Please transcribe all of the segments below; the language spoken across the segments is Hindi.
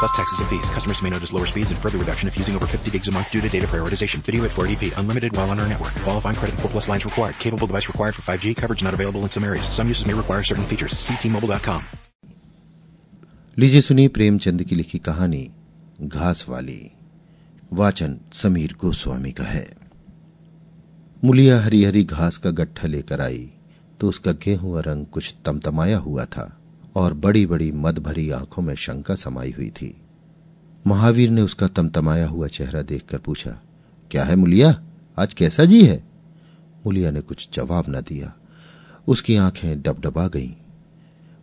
Plus taxes and fees. Customers may notice lower speeds and further reduction if using over 50 gigs a month due to data prioritization. Video at 480p. Unlimited while on our network. Qualifying credit and 4 plus lines required. Capable device required for 5G. Coverage not available in some areas. Some uses may require certain features. See T-Mobile.com. लीजिए सुनिए प्रेमचंद की लिखी कहानी घास वाली वाचन समीर गोस्वामी का है मुलिया हरी हरी घास का गट्ठा लेकर आई तो उसका गेहूँ रंग कुछ तमतमाया हुआ था और बड़ी बड़ी मद भरी आँखों में शंका समाई हुई थी। महावीर ने उसका तमतमाया हुआ चेहरा देखकर पूछा, क्या है मुलिया? आज कैसा जी है? मुलिया ने कुछ जवाब न दिया। उसकी आँखें डबडबा गईं।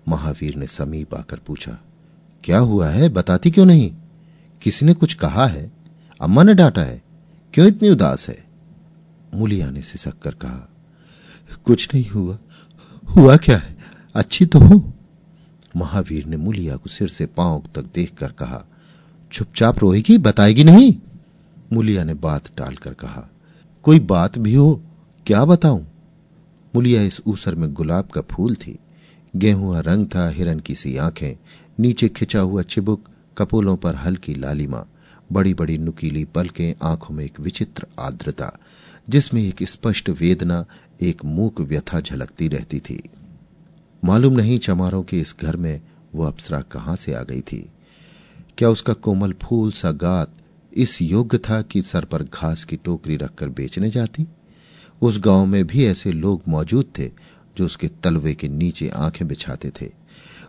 महावीर ने समीप आकर पूछा, क्या हुआ है? बताती क्यों नहीं? किसी ने कुछ कहा है? अम्मा ने डांटा है? क्यों इतनी उदास है? मुलिया ने सिसक कर कहा, कुछ नहीं हुआ। हुआ क्या है? अच्छी तो हूँ। महावीर ने मुलिया को सिर से पाँव तक देखकर कहा, चुपचाप रोएगी? बताएगी नहीं? मुलिया ने बात टालकर कहा, कोई बात भी हो, क्या बताऊँ? मुलिया इस ऊसर में गुलाब का फूल थी। गेहूँ रंग था, हिरन की सी आँखें, नीचे खिंचा हुआ चिबुक, कपोलों पर हल्की लालिमा बड़ी बड़ी नुकीली पलकें, आँखों में एक विचित्र आर्द्रता, जिसमें एक स्पष्ट वेदना, एक मूक व्यथा झलकती रहती थी। मालूम नहीं चमारों के इस घर में वो अप्सरा कहाँ से आ गई थी। क्या उसका कोमल फूल सा गात इस योग्य था कि सर पर घास की टोकरी रखकर बेचने जाती? उस गाँव में भी ऐसे लोग मौजूद थे जो उसके तलवे के नीचे आँखें बिछाते थे।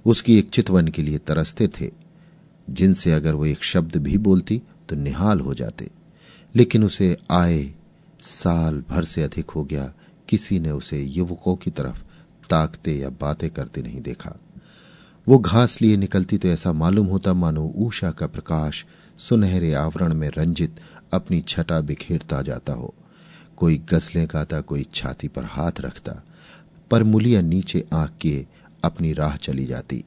उसकी एक चितवन के लिए तरसते थे। जिनसे अगर वो एक शब्द भी बोलती तो निहाल हो जाते। लेकिन उसे आए साल भर से अधिक हो गया, किसी ने उसे युवकों की तरफ़ ताकते या बातें करते नहीं देखा। वो घास लिए निकलती तो ऐसा मालूम होता, मानो ऊषा का प्रकाश सुनहरे आवरण में रंजित अपनी छटा बिखेरता जाता हो। कोई गसलें गाता कोई छाती पर हाथ रखता, पर मुलिया नीचे आँख किए अपनी राह चली जाती।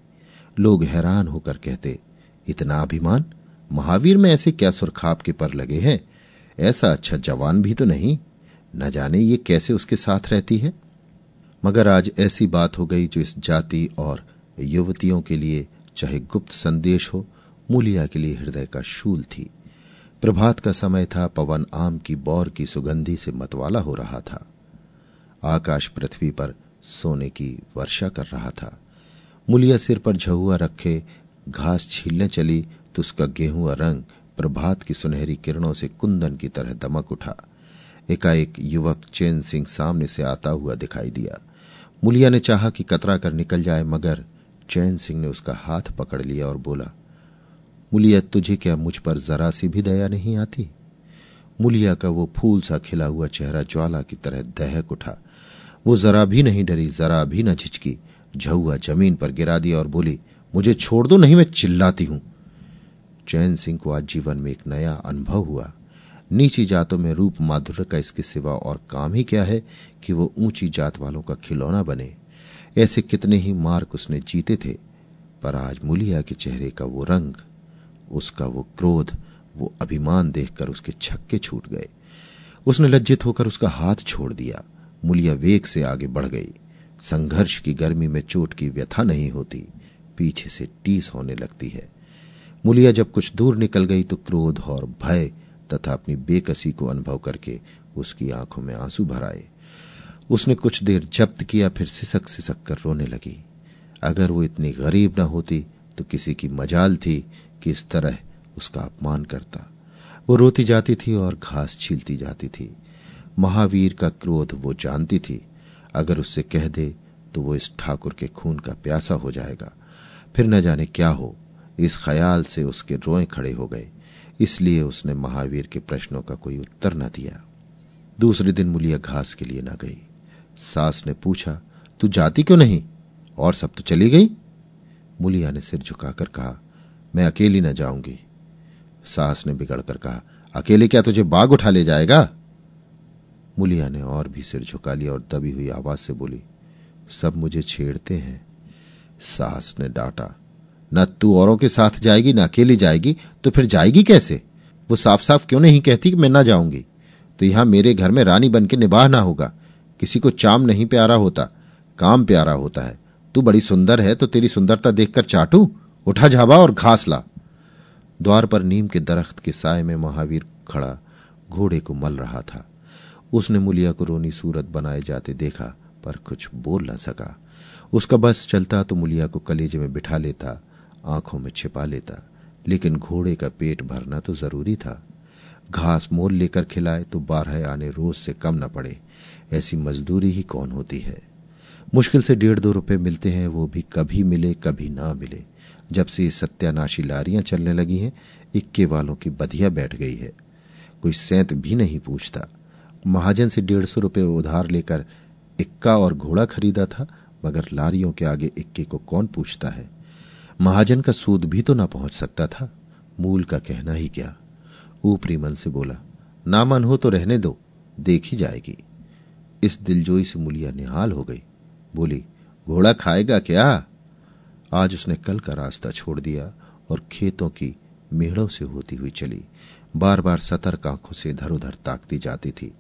लोग हैरान होकर कहते, इतना अभिमान? महावीर में ऐसे क्या सुरखाप के पर लगे हैं? ऐसा अच्छा जवान भी तो नहीं। न जाने ये कैसे उसके साथ रहती है? मगर आज ऐसी बात हो गई जो इस जाति और युवतियों के लिए, चाहे गुप्त संदेश हो, मूलिया के लिए हृदय का शूल थी। प्रभात का समय था, पवन आम की बौर की सुगंधी से मतवाला हो रहा था। आकाश पृथ्वी पर सोने की वर्षा कर रहा था। मुलिया सिर पर झहुआ रखे, घास छीलने चली तो उसका गेहूँ रंग प्रभात की सुनहरी किरणों से कुंदन की तरह दमक उठा। एकाएक युवक चैन सिंह सामने से आता हुआ दिखाई दिया। मुलिया ने चाहा कि कतरा कर निकल जाए, मगर चैन सिंह ने उसका हाथ पकड़ लिया और बोला, मुलिया, तुझे क्या मुझ पर जरा सी भी दया नहीं आती? मुलिया का वो फूल सा खिला हुआ चेहरा ज्वाला की तरह दहक उठा। वो जरा भी नहीं डरी, जरा भी न झिझकी। झुआ ज़मीन पर गिरा दिया और बोली, मुझे छोड़ दो, नहीं मैं चिल्लाती हूँ। चैन सिंह को आज जीवन में एक नया अनुभव हुआ। नीची जातों में रूप माधुर्य का इसके सिवा और काम ही क्या है कि वो ऊँची जात वालों का खिलौना बने? ऐसे कितने ही मार्क उसने जीते थे, पर आज मुलिया के चेहरे का वो रंग, उसका वो क्रोध, वो अभिमान देखकर उसके छक्के छूट गए। उसने लज्जित होकर उसका हाथ छोड़ दिया। मुलिया वेग से आगे बढ़ गई। संघर्ष की गर्मी में चोट की व्यथा नहीं होती। पीछे से टीस होने लगती है। मुलिया जब कुछ दूर निकल गई तो क्रोध और भय तथा अपनी बेकसी को अनुभव करके उसकी आँखों में आँसू भर आए उसने कुछ देर जब्त किया, फिर सिसक सिसक कर रोने लगी। अगर वो इतनी गरीब न होती तो किसी की मजाल थी कि इस तरह उसका अपमान करता। वो रोती जाती थी और घास छीलती जाती थी। महावीर का क्रोध वो जानती थी। अगर उससे कह दे तो वो इस ठाकुर के खून का प्यासा हो जाएगा। फिर न जाने क्या हो। इस ख्याल से उसके रोए खड़े हो गए। इसलिए उसने महावीर के प्रश्नों का कोई उत्तर न दिया। दूसरे दिन मुलिया घास के लिए न गई। सास ने पूछा, तू जाती क्यों नहीं? और सब तो चली गई? मुलिया ने सिर झुकाकर कहा, मैं अकेली न जाऊँगी। सास ने बिगड़कर कहा, अकेले क्या तुझे बाग उठा ले जाएगा? मुलिया ने और भी सिर झुका लिया और दबी हुई आवाज़ से बोली, सब मुझे छेड़ते हैं। सास ने डांटा न तू औरों के साथ जाएगी, न अकेली जाएगी तो फिर जाएगी कैसे? वो साफ़ साफ़ क्यों नहीं कहती कि मैं ना जाऊँगी? तो यहाँ मेरे घर में रानी बन के निबाह होगा। किसी को चाम नहीं प्यारा होता, काम प्यारा होता है। तू बड़ी सुंदर है तो तेरी सुंदरता देखकर चाटू, उठा झाबा और घास ला। द्वार पर नीम के दरख्त के साय में महावीर खड़ा, घोड़े को मल रहा था। उसने मुलिया को रोनी सूरत बनाए जाते देखा, पर कुछ बोल न सका। उसका बस चलता तो मुलिया को कलेजे में बिठा लेता। आँखों में छिपा लेता, लेकिन घोड़े का पेट भरना तो ज़रूरी था। घास मोल लेकर खिलाए तो बारह आने रोज से कम न पड़े, ऐसी मजदूरी ही कौन होती है? मुश्किल से डेढ़ दो रुपए मिलते हैं, वो भी कभी मिले, कभी ना मिले। जब से सत्यानाशी लारियाँ चलने लगी हैं, इक्के वालों की बधिया बैठ गई है। कोई सैंत भी नहीं पूछता। महाजन से डेढ़ सौ रुपये उधार लेकर इक्का और घोड़ा खरीदा था, मगर लारियों के आगे इक्के को कौन पूछता है? महाजन का सूद भी तो ना पहुँच सकता था। मूल का कहना ही क्या? ऊपरी मन से बोला, ना मन हो तो रहने दो, देखी जाएगी। इस दिलजोई से मुलिया निहाल हो गई। बोली, घोड़ा खाएगा क्या? आज उसने कल का रास्ता छोड़ दिया और खेतों की मेड़ों से होती हुई चली। बार बार सतर्क आँखों से इधर उधर ताकती जाती थी।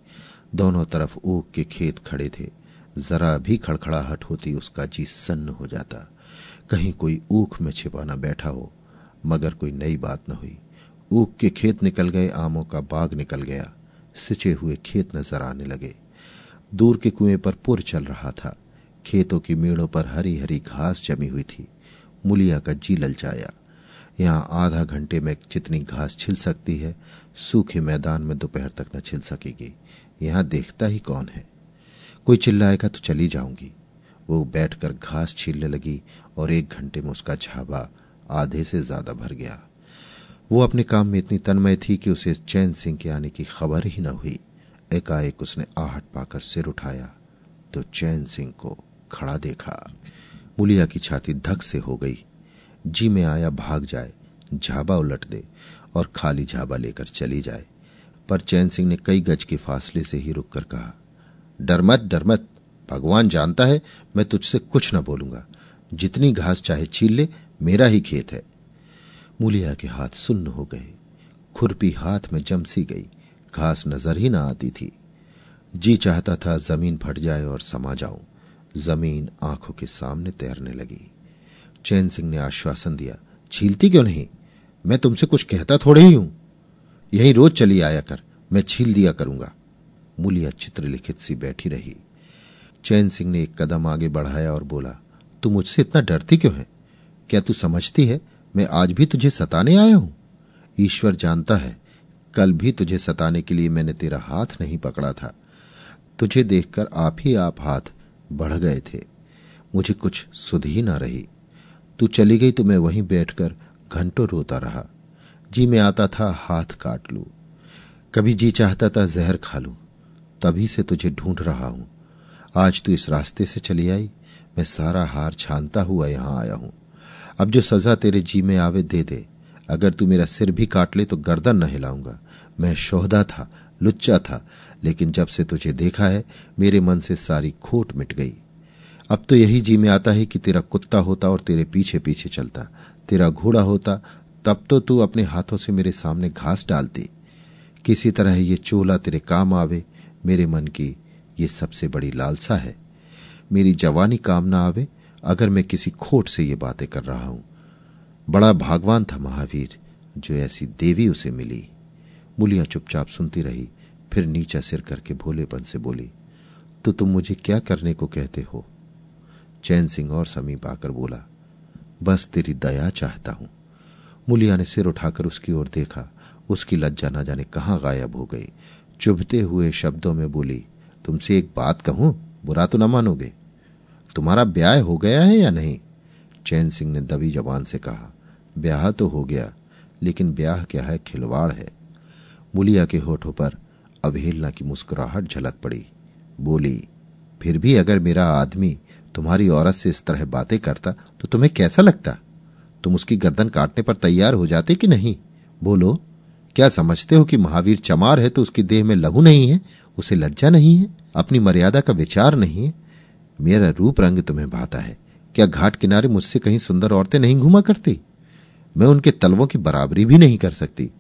दोनों तरफ़ ऊख के खेत खड़े थे। जरा भी खड़खड़ाहट होती उसका जी सन्न हो जाता। कहीं कोई ऊख में छिपाना बैठा हो, मगर कोई नई बात न हुई। ऊख के खेत निकल गए, आमों का बाग निकल गया। सिंचे हुए खेत नज़र आने लगे। दूर के कुएँ पर पुर चल रहा था। खेतों की मेड़ों पर हरी हरी घास जमी हुई थी। मुलिया का जी ललचाया यहाँ आधा घंटे में जितनी घास छिल सकती है, सूखे मैदान में दोपहर तक न छिल सकेगी। यहाँ देखता ही कौन है? कोई चिल्लाएगा तो चली जाऊँगी। वो बैठकर घास छीलने लगी और एक घंटे में उसका झाबा आधे से ज़्यादा भर गया। वो अपने काम में इतनी तन्मय थी कि उसे चैन सिंह के आने की खबर ही न हुई। एकाएक उसने आहट पाकर सिर उठाया तो चैन सिंह को खड़ा देखा। मुलिया की छाती धक से हो गई। जी में आया, भाग जाए, झाबा उलट दे और खाली झाबा लेकर चली जाए। पर चैन सिंह ने कई गज के फासले से ही रुककर कहा डरमत डरमत भगवान जानता है, मैं तुझसे कुछ न बोलूँगा। जितनी घास चाहे छील ले, मेरा ही खेत है। मूलिया के हाथ सुन्न हो गए। खुरपी हाथ में जमसी गई। घास नज़र ही ना आती थी। जी चाहता था ज़मीन फट जाए और समा जाऊँ। ज़मीन आँखों के सामने तैरने लगी। चैन सिंह ने आश्वासन दिया, छीलती क्यों नहीं? मैं तुमसे कुछ कहता थोड़े ही हूँ। यही रोज चली आया कर, मैं छील दिया करूँगा। मूलिया चित्रलिखित सी बैठी रही। चैन सिंह ने एक कदम आगे बढ़ाया और बोला तू मुझसे इतना डरती क्यों है? क्या तू समझती है, मैं आज भी तुझे सताने आया हूँ? ईश्वर जानता है, कल भी तुझे सताने के लिए मैंने तेरा हाथ नहीं पकड़ा था। तुझे देखकर आप ही आप हाथ बढ़ गए थे। मुझे कुछ सुध ही ना रही। तू चली गई तो मैं वहीं बैठकर घंटों रोता रहा। जी मैं आता था, हाथ काट लू। कभी जी चाहता था, जहर खा लू। तभी से तुझे ढूंढ रहा हूँ। आज तू इस रास्ते से चली आई। मैं सारा हार छानता हुआ यहाँ आया हूँ। अब जो सजा तेरे जी में आवे दे दे। अगर तू मेरा सिर भी काट ले तो गर्दन न हिलाऊँगा। मैं शोहदा था, लुच्चा था, लेकिन जब से तुझे देखा है, मेरे मन से सारी खोट मिट गई। अब तो यही जी में आता है कि तेरा कुत्ता होता और तेरे पीछे पीछे चलता। तेरा घोड़ा होता, तब तो तू अपने हाथों से मेरे सामने घास डालती। किसी तरह ये चोला तेरे काम आवे, मेरे मन की ये सबसे बड़ी लालसा है। मेरी जवानी काम ना आवे, अगर मैं किसी खोट से ये बातें कर रहा हूँ। बड़ा भागवान था महावीर, जो ऐसी देवी उसे मिली। मुलिया चुपचाप सुनती रही, फिर नीचा सिर करके भोलेपन से बोली तो तुम मुझे क्या करने को कहते हो? चैन सिंह और समीप आकर बोला, बस तेरी दया चाहता हूँ। मुलिया ने सिर उठाकर उसकी ओर देखा। उसकी लज्जा न जाने कहाँ गायब हो गई। चुभते हुए शब्दों में बोली, तुमसे एक बात कहूँ, बुरा तो न मानोगे? तुम्हारा ब्याह हो गया है या नहीं? चैन सिंह ने दबी जबान से कहा, ब्याह तो हो गया, लेकिन ब्याह क्या है खिलवाड़ है। मुलिया के होठों पर अवहेलना की मुस्कुराहट झलक पड़ी। बोली, फिर भी अगर मेरा आदमी तुम्हारी औरत से इस तरह बातें करता तो तुम्हें कैसा लगता? तुम उसकी गर्दन काटने पर तैयार हो जाते कि नहीं? बोलो, क्या समझते हो कि महावीर चमार है तो उसकी देह में लहू नहीं है? उसे लज्जा नहीं है? अपनी मर्यादा का विचार नहीं है? मेरा रूप रंग तुम्हें भाता है। क्या घाट किनारे मुझसे कहीं सुंदर औरतें नहीं घूमा करती? मैं उनके तलवों की बराबरी भी नहीं कर सकती।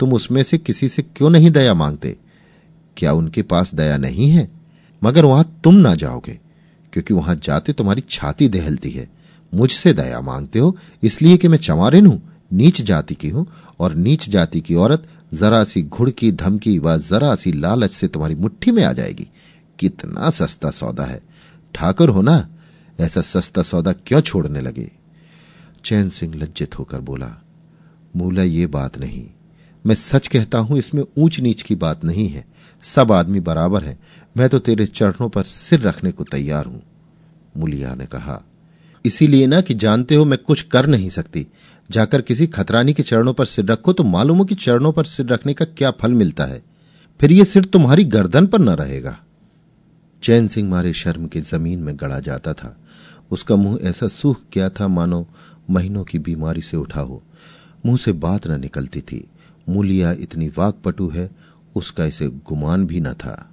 तुम उसमें से किसी से क्यों नहीं दया मांगते? क्या उनके पास दया नहीं है? मगर वहाँ तुम ना जाओगे, क्योंकि वहाँ जाते तुम्हारी छाती दहलती है। मुझसे दया मांगते हो, इसलिए कि मैं चमारिन हूँ, नीच जाति की हूँ, और नीच जाति की औरत जरा सी घुड़की धमकी व जरा सी लालच से तुम्हारी मुट्ठी में आ जाएगी। कितना सस्ता सौदा है। ठाकुर हो ना, ऐसा सस्ता सौदा क्यों छोड़ने लगे? चैन सिंह लज्जित होकर बोला, मूला, ये बात नहीं। मैं सच कहता हूँ, इसमें ऊंच नीच की बात नहीं है। सब आदमी बराबर है। मैं तो तेरे चरणों पर सिर रखने को तैयार हूँ। मुलिया ने कहा, इसीलिए ना कि जानते हो मैं कुछ कर नहीं सकती। जाकर किसी खतरानी के चरणों पर सिर रखो तो मालूम हो कि चरणों पर सिर रखने का क्या फल मिलता है। फिर यह सिर तुम्हारी गर्दन पर न रहेगा। चैन सिंह मारे शर्म के ज़मीन में गड़ा जाता था। उसका मुँह ऐसा सूख गया था मानो महीनों की बीमारी से उठा हो। मुँह से बात न निकलती थी। मुलिया इतनी वाकपटु है, उसका इसे गुमान भी न था।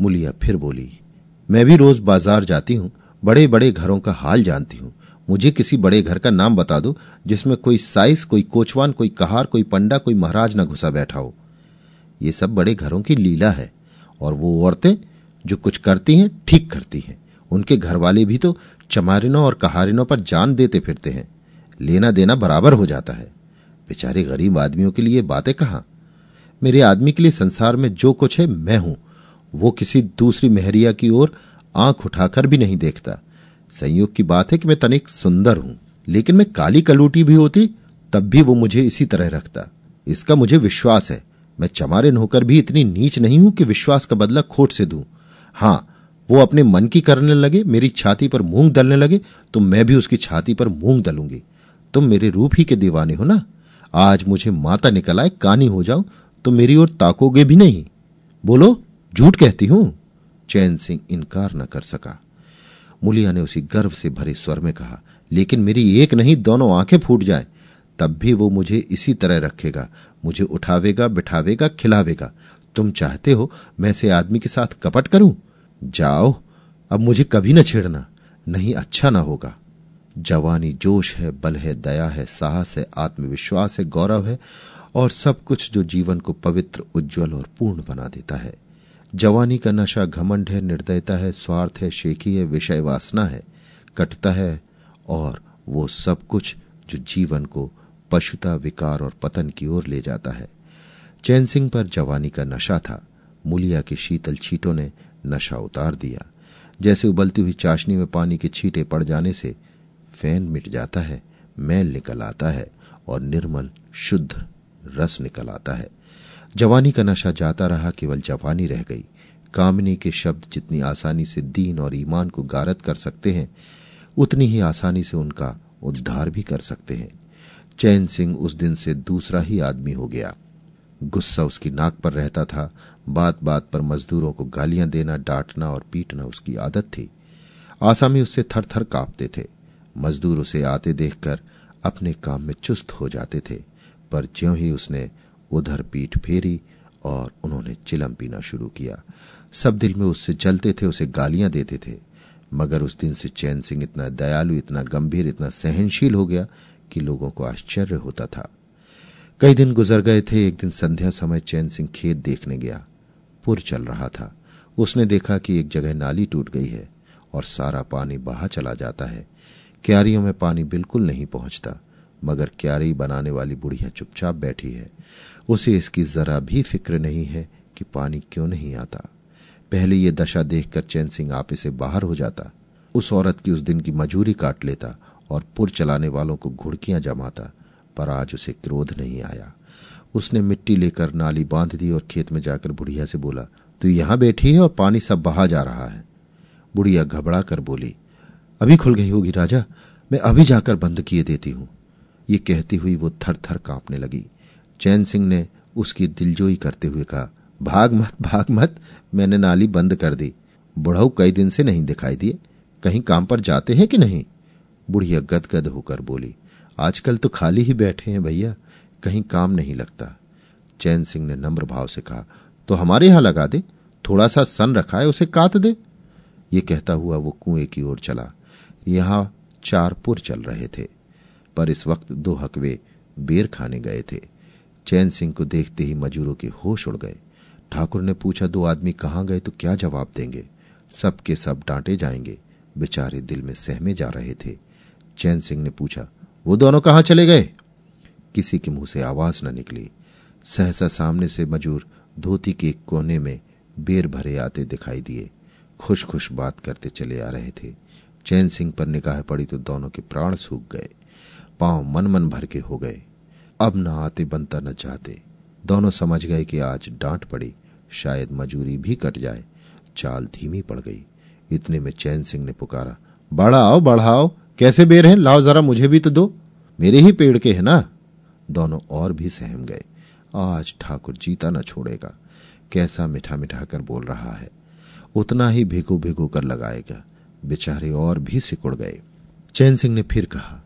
मुलिया फिर बोली, मैं भी रोज बाज़ार जाती हूँ। बड़े बड़े घरों का हाल जानती हूँ। मुझे किसी बड़े घर का नाम बता दो, जिसमें कोई साइस, कोई कोचवान, कोई कहार, कोई पंडा, कोई महाराज न घुसा बैठा हो। ये सब बड़े घरों की लीला है, और वो औरतें जो कुछ करती हैं, ठीक करती हैं। उनके घर वाले भी तो चमारिनों और कहारिनों पर जान देते फिरते हैं। लेना देना बराबर हो जाता है। बेचारे गरीब आदमियों के लिए बातें कहाँ? मेरे आदमी के लिए संसार में जो कुछ है, मैं हूँ। वो किसी दूसरी मेहरिया की ओर आँख उठाकर भी नहीं देखता। संयोग की बात है कि मैं तनिक सुंदर हूँ, लेकिन मैं काली कलूटी भी होती, तब भी वो मुझे इसी तरह रखता। इसका मुझे विश्वास है। मैं चमारिन होकर भी इतनी नीच नहीं हूँ कि विश्वास का बदला खोट से दूँ। हाँ, वो अपने मन की करने लगे, मेरी छाती पर मूंग दलने लगे तो मैं भी उसकी छाती पर मूंग दलूँगी तुम मेरे रूप ही के दीवाने हो ना? आज मुझे माता निकल आए, कानी हो जाओ तो मेरी ओर ताकोगे भी नहीं। बोलो, झूठ कहती हूँ? चैन सिंह इनकार न कर सका। मुलिया ने उसी गर्व से भरे स्वर में कहा, लेकिन मेरी एक नहीं, दोनों आँखें फूट जाए। तब भी वो मुझे इसी तरह रखेगा, मुझे उठावेगा, बिठावेगा, खिलावेगा। तुम चाहते हो मैं से आदमी के साथ कपट करूँ? जाओ, अब मुझे कभी न छेड़ना, नहीं अच्छा ना होगा। जवानी जोश है, बल है, दया है, साहस है, आत्मविश्वास है, गौरव है, और सब कुछ जो जीवन को पवित्र, उज्जवल और पूर्ण बना देता है। जवानी का नशा घमंड है, निर्दयता है, स्वार्थ है शेखी है, विषय वासना है, कटता है, और वो सब कुछ जो जीवन को पशुता, विकार और पतन की ओर ले जाता है। चैन सिंह पर जवानी का नशा था। मुलिया के शीतल छीटों ने नशा उतार दिया। जैसे उबलती हुई चाशनी में पानी के छींटे पड़ जाने से फ़ैन मिट जाता है, मैल निकल आता है और निर्मल, शुद्ध रस निकल आता है। जवानी का नशा जाता रहा, केवल जवानी रह गई। कामिनी के शब्द जितनी आसानी से दीन और ईमान को गारत कर सकते हैं, उतनी ही आसानी से उनका उद्धार भी कर सकते हैं। चैन सिंह उस दिन से दूसरा ही आदमी हो गया। गुस्सा उसकी नाक पर रहता था। बात बात पर मजदूरों को गालियाँ देना, डांटना और पीटना उसकी आदत थी। आसामी उससे थर थर कांपते थे। मजदूर उसे आते देखकर अपने काम में चुस्त हो जाते थे। पर ज्यों ही उसने उधर पीठ फेरी और उन्होंने चिलम पीना शुरू किया, सब दिल में उससे जलते थे, उसे गालियाँ देते थे। मगर उस दिन से चैन सिंह इतना दयालु, इतना गंभीर, इतना सहनशील हो गया कि लोगों को आश्चर्य होता था। कई दिन गुजर गए थे, एक दिन संध्या समय चैन सिंह खेत देखने गया। पुर चल रहा था। उसने देखा कि एक जगह नाली टूट गई है और सारा पानी बहा चला जाता है। क्यारियों में पानी बिल्कुल नहीं पहुँचता, मगर क्यारी बनाने वाली बुढ़िया चुपचाप बैठी है। उसे इसकी जरा भी फ़िक्र नहीं है कि पानी क्यों नहीं आता। पहले ये दशा देखकर चैन सिंह आपे से बाहर हो जाता। उस औरत की उस दिन की मजूरी काट लेता और पुर चलाने वालों को घुड़कियाँ जमाता। पर आज उसे क्रोध नहीं आया। उसने मिट्टी लेकर नाली बाँध दी और खेत में जाकर बुढ़िया से बोला, तू यहाँ बैठी है और पानी सब बहा जा रहा है? बुढ़िया घबरा कर बोली, अभी खुल गई होगी राजा, मैं अभी जाकर बंद किए देती हूँ। ये कहती हुई वो थर थर कांपने लगी। चैन सिंह ने उसकी दिलजोई करते हुए कहा, भाग मत भाग मत, मैंने नाली बंद कर दी। बुढ़ऊ कई दिन से नहीं दिखाई दिए। कहीं काम पर जाते हैं कि नहीं? बुढ़िया गदगद होकर बोली आजकल तो खाली ही बैठे हैं भैया, कहीं काम नहीं लगता। चैन सिंह ने नम्र भाव से कहा तो हमारे यहाँ लगा दे, थोड़ा सा सन रखा है, उसे काट दे। ये कहता हुआ वो कुएँ की ओर चला। यहाँ चार पुर चल रहे थे, पर इस वक्त दो हकवे बेर खाने गए थे। चैन सिंह को देखते ही मजूरों के होश उड़ गए। ठाकुर ने पूछा, दो आदमी कहाँ गए तो क्या जवाब देंगे? सब के सब डांटे जाएँगे। बेचारे दिल में सहमे जा रहे थे। चैन सिंह ने पूछा वो दोनों कहाँ चले गए? किसी के मुँह से आवाज़ न निकली। सहसा सामने से मजूर धोती के कोने में बेर भरे आते दिखाई दिए। खुश खुश बात करते चले आ रहे थे। चैन सिंह पर निगाह पड़ी तो दोनों के प्राण सूख गए। पाँव मन मन भर के हो गए। अब न आते बनता न चाहते दोनों समझ गए कि आज डांट पड़ी। शायद मजूरी भी कट जाए। चाल धीमी पड़ गई। इतने में चैन सिंह ने पुकारा, बढ़ाओ बढ़ाओ। कैसे बेर हैं? लाओ जरा मुझे भी तो दो। मेरे ही पेड़ के है ना? दोनों और भी सहम गए। आज ठाकुर जीता न छोड़ेगा। कैसा मिठा मिठा कर बोल रहा है। उतना ही भिगो भिगो कर लगाएगा। बेचारे और भी सिकुड़ गए। चैन सिंह ने फिर कहा,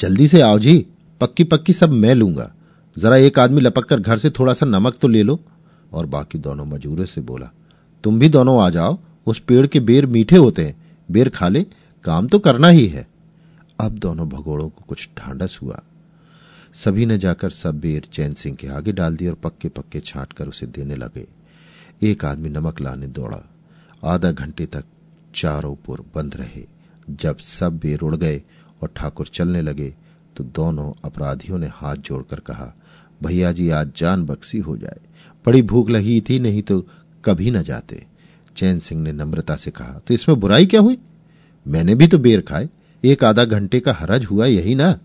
जल्दी से आओ जी। पक्की पक्की सब मैं लूँगा। जरा एक आदमी लपक कर घर से थोड़ा सा नमक तो ले लो। और बाकी दोनों मजूरे से बोला, तुम भी दोनों आ जाओ। उस पेड़ के बेर मीठे होते हैं। बेर खा ले। काम तो करना ही है। अब दोनों भगोड़ों को कुछ ढांढस हुआ। सभी ने जाकर सब बेर चैन सिंह के आगे डाल दिए और पक्के पक्के छाट कर उसे देने लगे। एक आदमी नमक लाने दौड़ा। आधा घंटे तक चारों पुर बंद रहे। जब सब बेर उड़ गए और ठाकुर चलने लगे तो दोनों अपराधियों ने हाथ जोड़कर कहा, भैया जी, आज जान बक्सी हो जाए। बड़ी भूख लगी थी, नहीं तो कभी न जाते। चैन सिंह ने नम्रता से कहा तो इसमें बुराई क्या हुई? मैंने भी तो बेर खाए। एक आधा घंटे का हरज हुआ यही ना।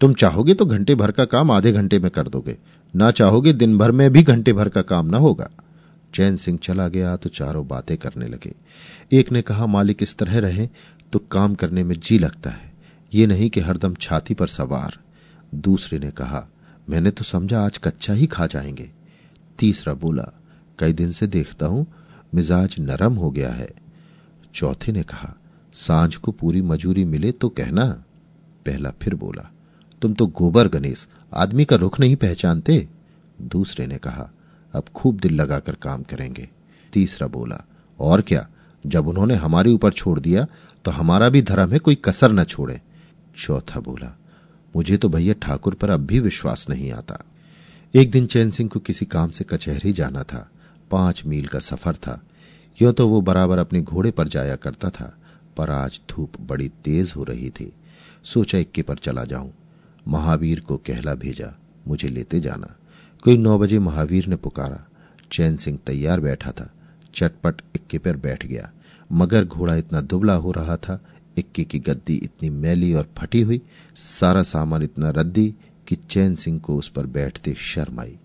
तुम चाहोगे तो घंटे भर का काम आधे घंटे में कर दोगे। ना चाहोगे दिन भर में भी घंटे भर का काम ना होगा। चैन सिंह चला गया तो चारों बातें करने लगे। एक ने कहा, मालिक इस तरह रहे तो काम करने में जी लगता है। ये नहीं कि हरदम छाती पर सवार। दूसरे ने कहा, मैंने तो समझा आज कच्चा ही खा जाएँगे। तीसरा बोला, कई दिन से देखता हूँ, मिजाज नरम हो गया है। चौथे ने कहा साँझ को पूरी मजूरी मिले तो कहना। पहला फिर बोला, तुम तो गोबर गणेश, आदमी का रुख नहीं पहचानते? दूसरे ने कहा, अब खूब दिल लगाकर काम करेंगे। तीसरा बोला, और क्या, जब उन्होंने हमारे ऊपर छोड़ दिया तो हमारा भी धर्म है, कोई कसर न छोड़े। चौथा बोला, मुझे तो भैया ठाकुर पर अब भी विश्वास नहीं आता। एक दिन चैन सिंह को किसी काम से कचहरी जाना था, पाँच मील का सफ़र था। यो तो वो बराबर अपने घोड़े पर जाया करता था। पर आज धूप बड़ी तेज हो रही थी। सोचा इक्के पर चला जाऊँ। महावीर को कहला भेजा, मुझे लेते जाना। कोई नौ बजे महावीर ने पुकारा। चैन सिंह तैयार बैठा था। चटपट इक्के पर बैठ गया। मगर घोड़ा इतना दुबला हो रहा था, इक्के की गद्दी इतनी मैली और फटी हुई, सारा सामान इतना रद्दी कि चैन सिंह को उस पर बैठते शर्म आई।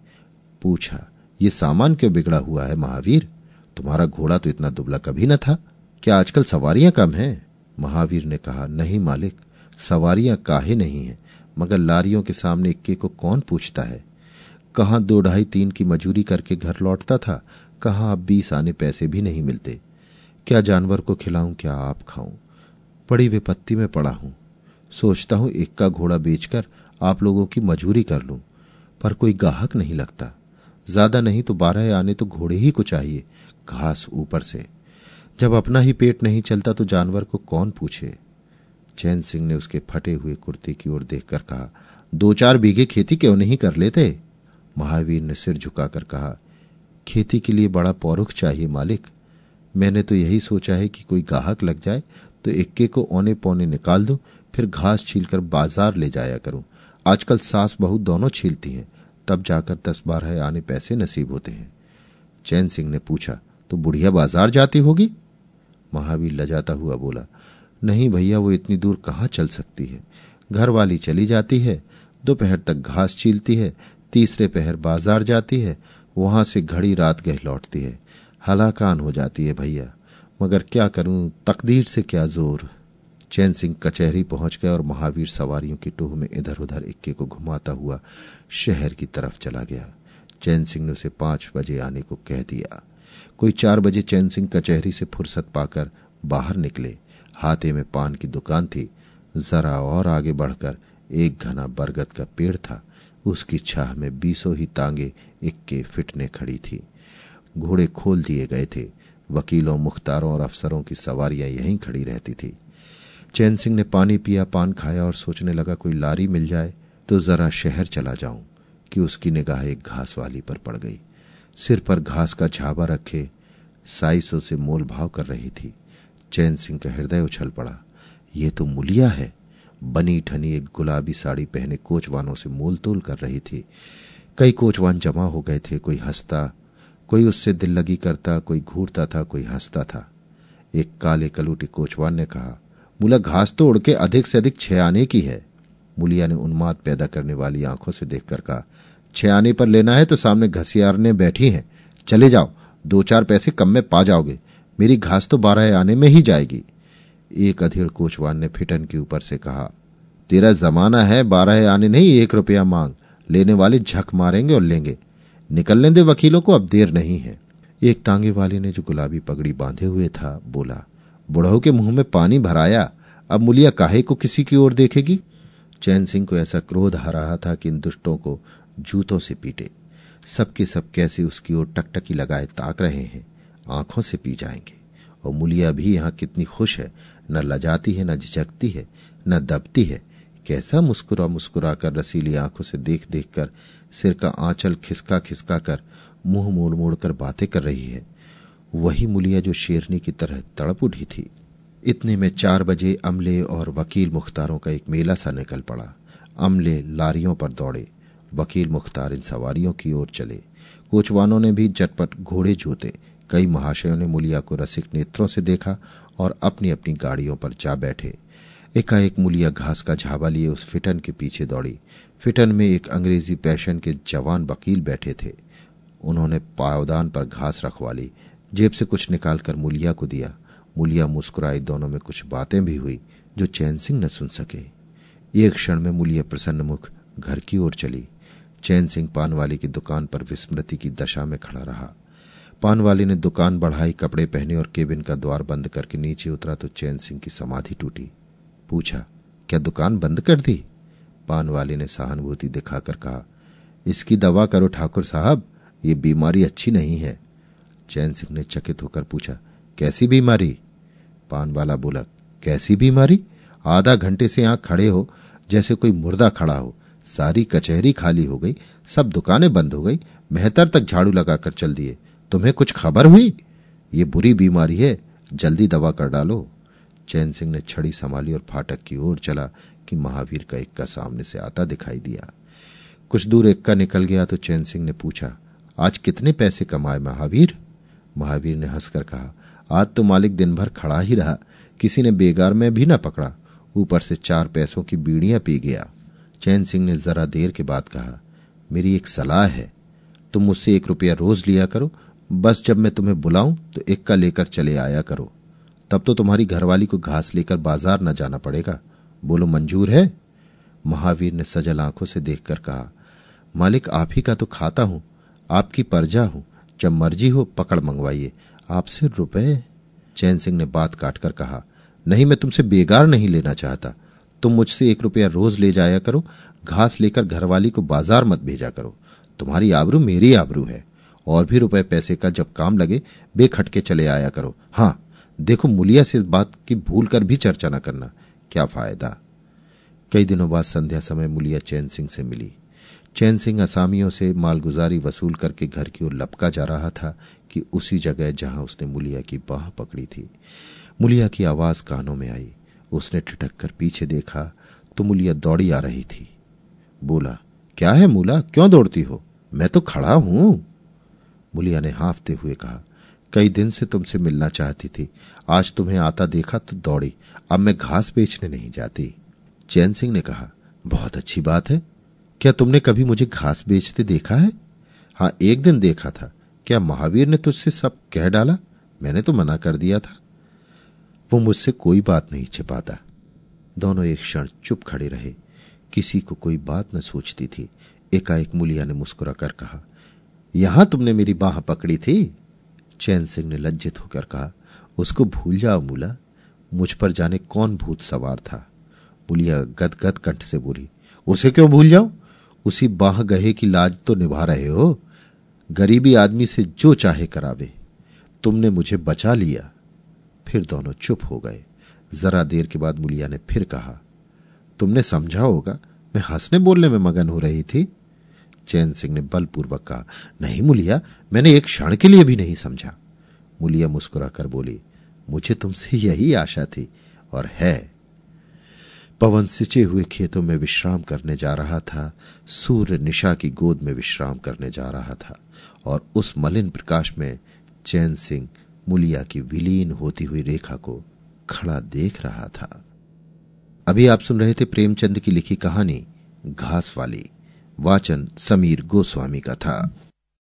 पूछा, ये सामान क्यों बिगड़ा हुआ है महावीर? तुम्हारा घोड़ा तो इतना दुबला कभी न था? क्या आजकल सवारियाँ कम हैं? महावीर ने कहा, नहीं मालिक, सवारियाँ काहे नहीं हैं, मगर लारियों के सामने इक्के को कौन पूछता है? कहाँ दो ढाई तीन की मजूरी करके घर लौटता था, कहाँ अब बीस आने पैसे भी नहीं मिलते? क्या जानवर को खिलाऊं, क्या आप खाऊं? बड़ी विपत्ति में पड़ा हूँ। सोचता हूँ एक का घोड़ा बेचकर आप लोगों की मजूरी कर लूँ, पर कोई गाहक नहीं लगता। ज़्यादा नहीं तो बारह आने तो घोड़े ही को चाहिए, घास ऊपर से। जब अपना ही पेट नहीं चलता तो जानवर को कौन पूछे? चैन सिंह ने उसके फटे हुए कुर्ते की ओर देखकर कहा, दो चार बीघे खेती क्यों नहीं कर लेते? महावीर ने सिर झुकाकर कहा, खेती के लिए बड़ा पौरुख चाहिए मालिक। मैंने तो यही सोचा है कि कोई गाहक लग जाए तो इक्के को औने पौने निकाल दूँ, फिर घास छीलकर बाज़ार ले जाया करूँ। आजकल सास बहू दोनों छीलती हैं, तब जाकर दस बारह आने पैसे नसीब होते हैं। चैन सिंह ने पूछा तो बुढ़िया बाज़ार जाती होगी? महावीर लजाता हुआ बोला, नहीं भैया, वो इतनी दूर कहाँ चल सकती है? घर वाली चली जाती है, दोपहर तक घास छीलती है, तीसरे पहर बाज़ार जाती है, वहाँ से घड़ी रात गह लौटती है। हलाकान हो जाती है भैया। मगर क्या करूँ, तकदीर से क्या ज़ोर? चैन सिंह कचहरी पहुँच गया और महावीर सवारियों की टोह में इधर उधर इक्के को घुमाता हुआ शहर की तरफ़ चला गया। चैन सिंह ने उसे पाँच बजे आने को कह दिया। कोई चार बजे चैन सिंह कचहरी से फुर्सत पाकर बाहर निकले। हाथे में पान की दुकान थी। जरा और आगे बढ़कर एक घना बरगद का पेड़ था। उसकी छाह में बीसों ही तांगे इक्के फिटने खड़ी थी। घोड़े खोल दिए गए थे। वकीलों, मुख्तारों और अफसरों की सवारियाँ यहीं खड़ी रहती थी। चैन सिंह ने पानी पिया, पान खाया और सोचने लगा, कोई लारी मिल जाए तो जरा शहर चला जाऊँ, कि उसकी निगाह एक घास वाली पर पड़ गई। सिर पर घास का झाबा रखे साइसों से मोल भाव कर रही थी। चैन सिंह का हृदय उछल पड़ा। ये तो मुलिया है। बनी ठनी एक गुलाबी साड़ी पहने कोचवानों से मोल तोल कर रही थी। कई कोचवान जमा हो गए थे, कोई हंसता, कोई उससे दिल लगी करता, कोई घूरता था, कोई हंसता था। एक काले कलूटी कोचवान ने कहा, मुला, घास तो उड़ के अधिक से अधिक छह आने की है। मुलिया ने उन्माद पैदा करने वाली आँखों से देखकर कहा छह आने पर लेना है तो सामने घसियारने बैठी हैं। चले जाओ, दो चार पैसे कम में पा जाओगे। मेरी घास तो बारह आने में ही जाएगी। एक अधेड़ कोचवान ने फिटन के ऊपर से कहा, तेरा जमाना है, बारह आने नहीं, एक रुपया मांग। लेने वाले झक मारेंगे और लेंगे। निकलने दे वकीलों को, अब देर नहीं है। एक तांगे वाले ने जो गुलाबी पगड़ी बांधे हुए था, बोला बुढ़ऊ के मुँह में पानी भराया, अब मुलिया काहे को किसी की ओर देखेगी? चैन सिंह को ऐसा क्रोध आ रहा था कि इन दुष्टों को जूतों से पीटे। सबके सब कैसे उसकी ओर टकटकी लगाए ताक रहे हैं, आँखों से पी जाएँगे। और मुलिया भी यहाँ कितनी खुश है, न लजाती है, न झिझकती है, न दबती है। कैसा मुस्कुरा मुस्कुरा कर रसीली आँखों से देख देख कर, सिर का आंचल खिसका खिसका कर, मुँह मोड़ मोड़ कर बातें कर रही है। वही मुलिया जो शेरनी की तरह तड़प उठी थी। इतने में चार बजे अमले और वकील मुख्तारों का एक मेला सा निकल पड़ा। अमले लारियों पर दौड़े। वकील मुख्तार इन सवारियों की ओर चले। कोचवानों ने भी झटपट घोड़े जोते। कई महाशयों ने मुलिया को रसिक नेत्रों से देखा और अपनी अपनी गाड़ियों पर जा बैठे। एकाएक मुलिया घास का झाबा लिए उस फिटन के पीछे दौड़ी। फिटन में एक अंग्रेज़ी पैशन के जवान वकील बैठे थे। उन्होंने पावदान पर घास रखवा ली। जेब से कुछ निकालकर मुलिया को दिया। मुलिया मुस्कुराई। दोनों में कुछ बातें भी हुई जो चैन सिंह न सुन सके। एक क्षण में मुलिया प्रसन्न मुख घर की ओर चली। चैन सिंह पान वाली की दुकान पर विस्मृति की दशा में खड़ा रहा। पान वाली ने दुकान बढ़ाई, कपड़े पहने और केबिन का द्वार बंद करके नीचे उतरा तो चैन सिंह की समाधि टूटी। पूछा, क्या दुकान बंद कर दी? पान वाली ने सहानुभूति दिखाकर कहा, इसकी दवा करो ठाकुर साहब, ये बीमारी अच्छी नहीं है। चैन सिंह ने चकित होकर पूछा, कैसी बीमारी? पान वाला बोला, कैसी बीमारी? आधा घंटे से यहाँ खड़े हो, जैसे कोई मुर्दा खड़ा हो। सारी कचहरी खाली हो गई, सब दुकानें बंद हो गई, मेहतर तक झाड़ू लगाकर चल दिए। तुम्हें कुछ खबर हुई? ये बुरी बीमारी है, जल्दी दवा कर डालो। चैन सिंह ने छड़ी संभाली और फाटक की ओर चला कि महावीर का इक्का सामने से आता दिखाई दिया। कुछ दूर इक्का निकल गया तो चैन सिंह ने पूछा, आज कितने पैसे कमाए महावीर? महावीर ने हंसकर कहा, आज तो मालिक दिन भर खड़ा ही रहा, किसी ने बेगार में भी न पकड़ा। ऊपर से चार पैसों की बीड़ियाँ पी गया। चैन सिंह ने जरा देर के बाद कहा, मेरी एक सलाह है। तुम मुझसे एक रुपया रोज लिया करो। बस जब मैं तुम्हें बुलाऊं तो एक का लेकर चले आया करो। तब तो तुम्हारी घरवाली को घास लेकर बाज़ार न जाना पड़ेगा। बोलो, मंजूर है? महावीर ने सजल आँखों से देखकर कहा, मालिक, आप ही का तो खाता हूँ। आपकी परजा हूँ। जब मर्ज़ी हो, पकड़ मंगवाइए। आपसे रुपए? चैन सिंह ने बात काटकर कहा, नहीं, मैं तुमसे बेगार नहीं लेना चाहता। तुम मुझसे एक रुपया रोज ले जाया करो, घास लेकर घरवाली को बाज़ार मत भेजा करो। तुम्हारी आबरू मेरी आबरू है। और भी रुपए पैसे का जब काम लगे, बेखटके चले आया करो। हाँ देखो मुलिया से इस बात की भूल कर भी चर्चा न करना। क्या फ़ायदा? कई दिनों बाद संध्या समय मुलिया चैन सिंह से मिली। चैन सिंह असामियों से मालगुजारी वसूल करके घर की ओर लपका जा रहा था कि उसी जगह जहाँ उसने मुलिया की बाह पकड़ी थी। मुलिया की आवाज़ कानों में आई। उसने ठिठक कर पीछे देखा तो मुलिया दौड़ी आ रही थी। बोला, क्या है मूला? क्यों दौड़ती हो? मैं तो खड़ा हूँ। मुलिया ने हाफते हुए कहा, कई दिन से तुमसे मिलना चाहती थी। आज तुम्हें आता देखा तो दौड़ी। अब मैं घास बेचने नहीं जाती। चैन सिंह ने कहा, बहुत अच्छी बात है। क्या तुमने कभी मुझे घास बेचते देखा है? हाँ एक दिन देखा था। क्या महावीर ने तुझसे सब कह डाला? मैंने तो मना कर दिया था। वो मुझसे कोई बात नहीं छिपाता। दोनों एक क्षण चुप खड़े रहे। किसी को कोई बात न सोचती थी। एकाएक मुलिया ने मुस्कुरा कर कहा, यहाँ तुमने मेरी बाह पकड़ी थी? चैन सिंह ने लज्जित होकर कहा, उसको भूल जाओ मूला। मुझ पर जाने कौन भूत सवार था? मुलिया गदगद कंठ से बोली, उसे क्यों भूल जाओ उसी बाह गहे की लाज तो निभा रहे हो। गरीबी आदमी से जो चाहे करावे। तुमने मुझे बचा लिया। फिर दोनों चुप हो गए। जरा देर के बाद मुलिया ने फिर कहा, तुमने समझा होगा, मैं हंसने बोलने में मगन हो रही थी? चैन सिंह ने बलपूर्वक कहा, नहीं मुलिया, मैंने एक क्षण के लिए भी नहीं समझा। मुलिया मुस्कुराकर बोली, मुझे तुमसे यही आशा थी और है। पवन सिंचे हुए खेतों में विश्राम करने जा रहा था, सूर्य निशा की गोद में विश्राम करने जा रहा था और उस मलिन प्रकाश में चैन सिंह मुलिया की विलीन होती हुई रेखा को खड़ा देख रहा था। अभी आप सुन रहे थे प्रेमचंद की लिखी कहानी घास वाली, वाचन समीर गोस्वामी का था।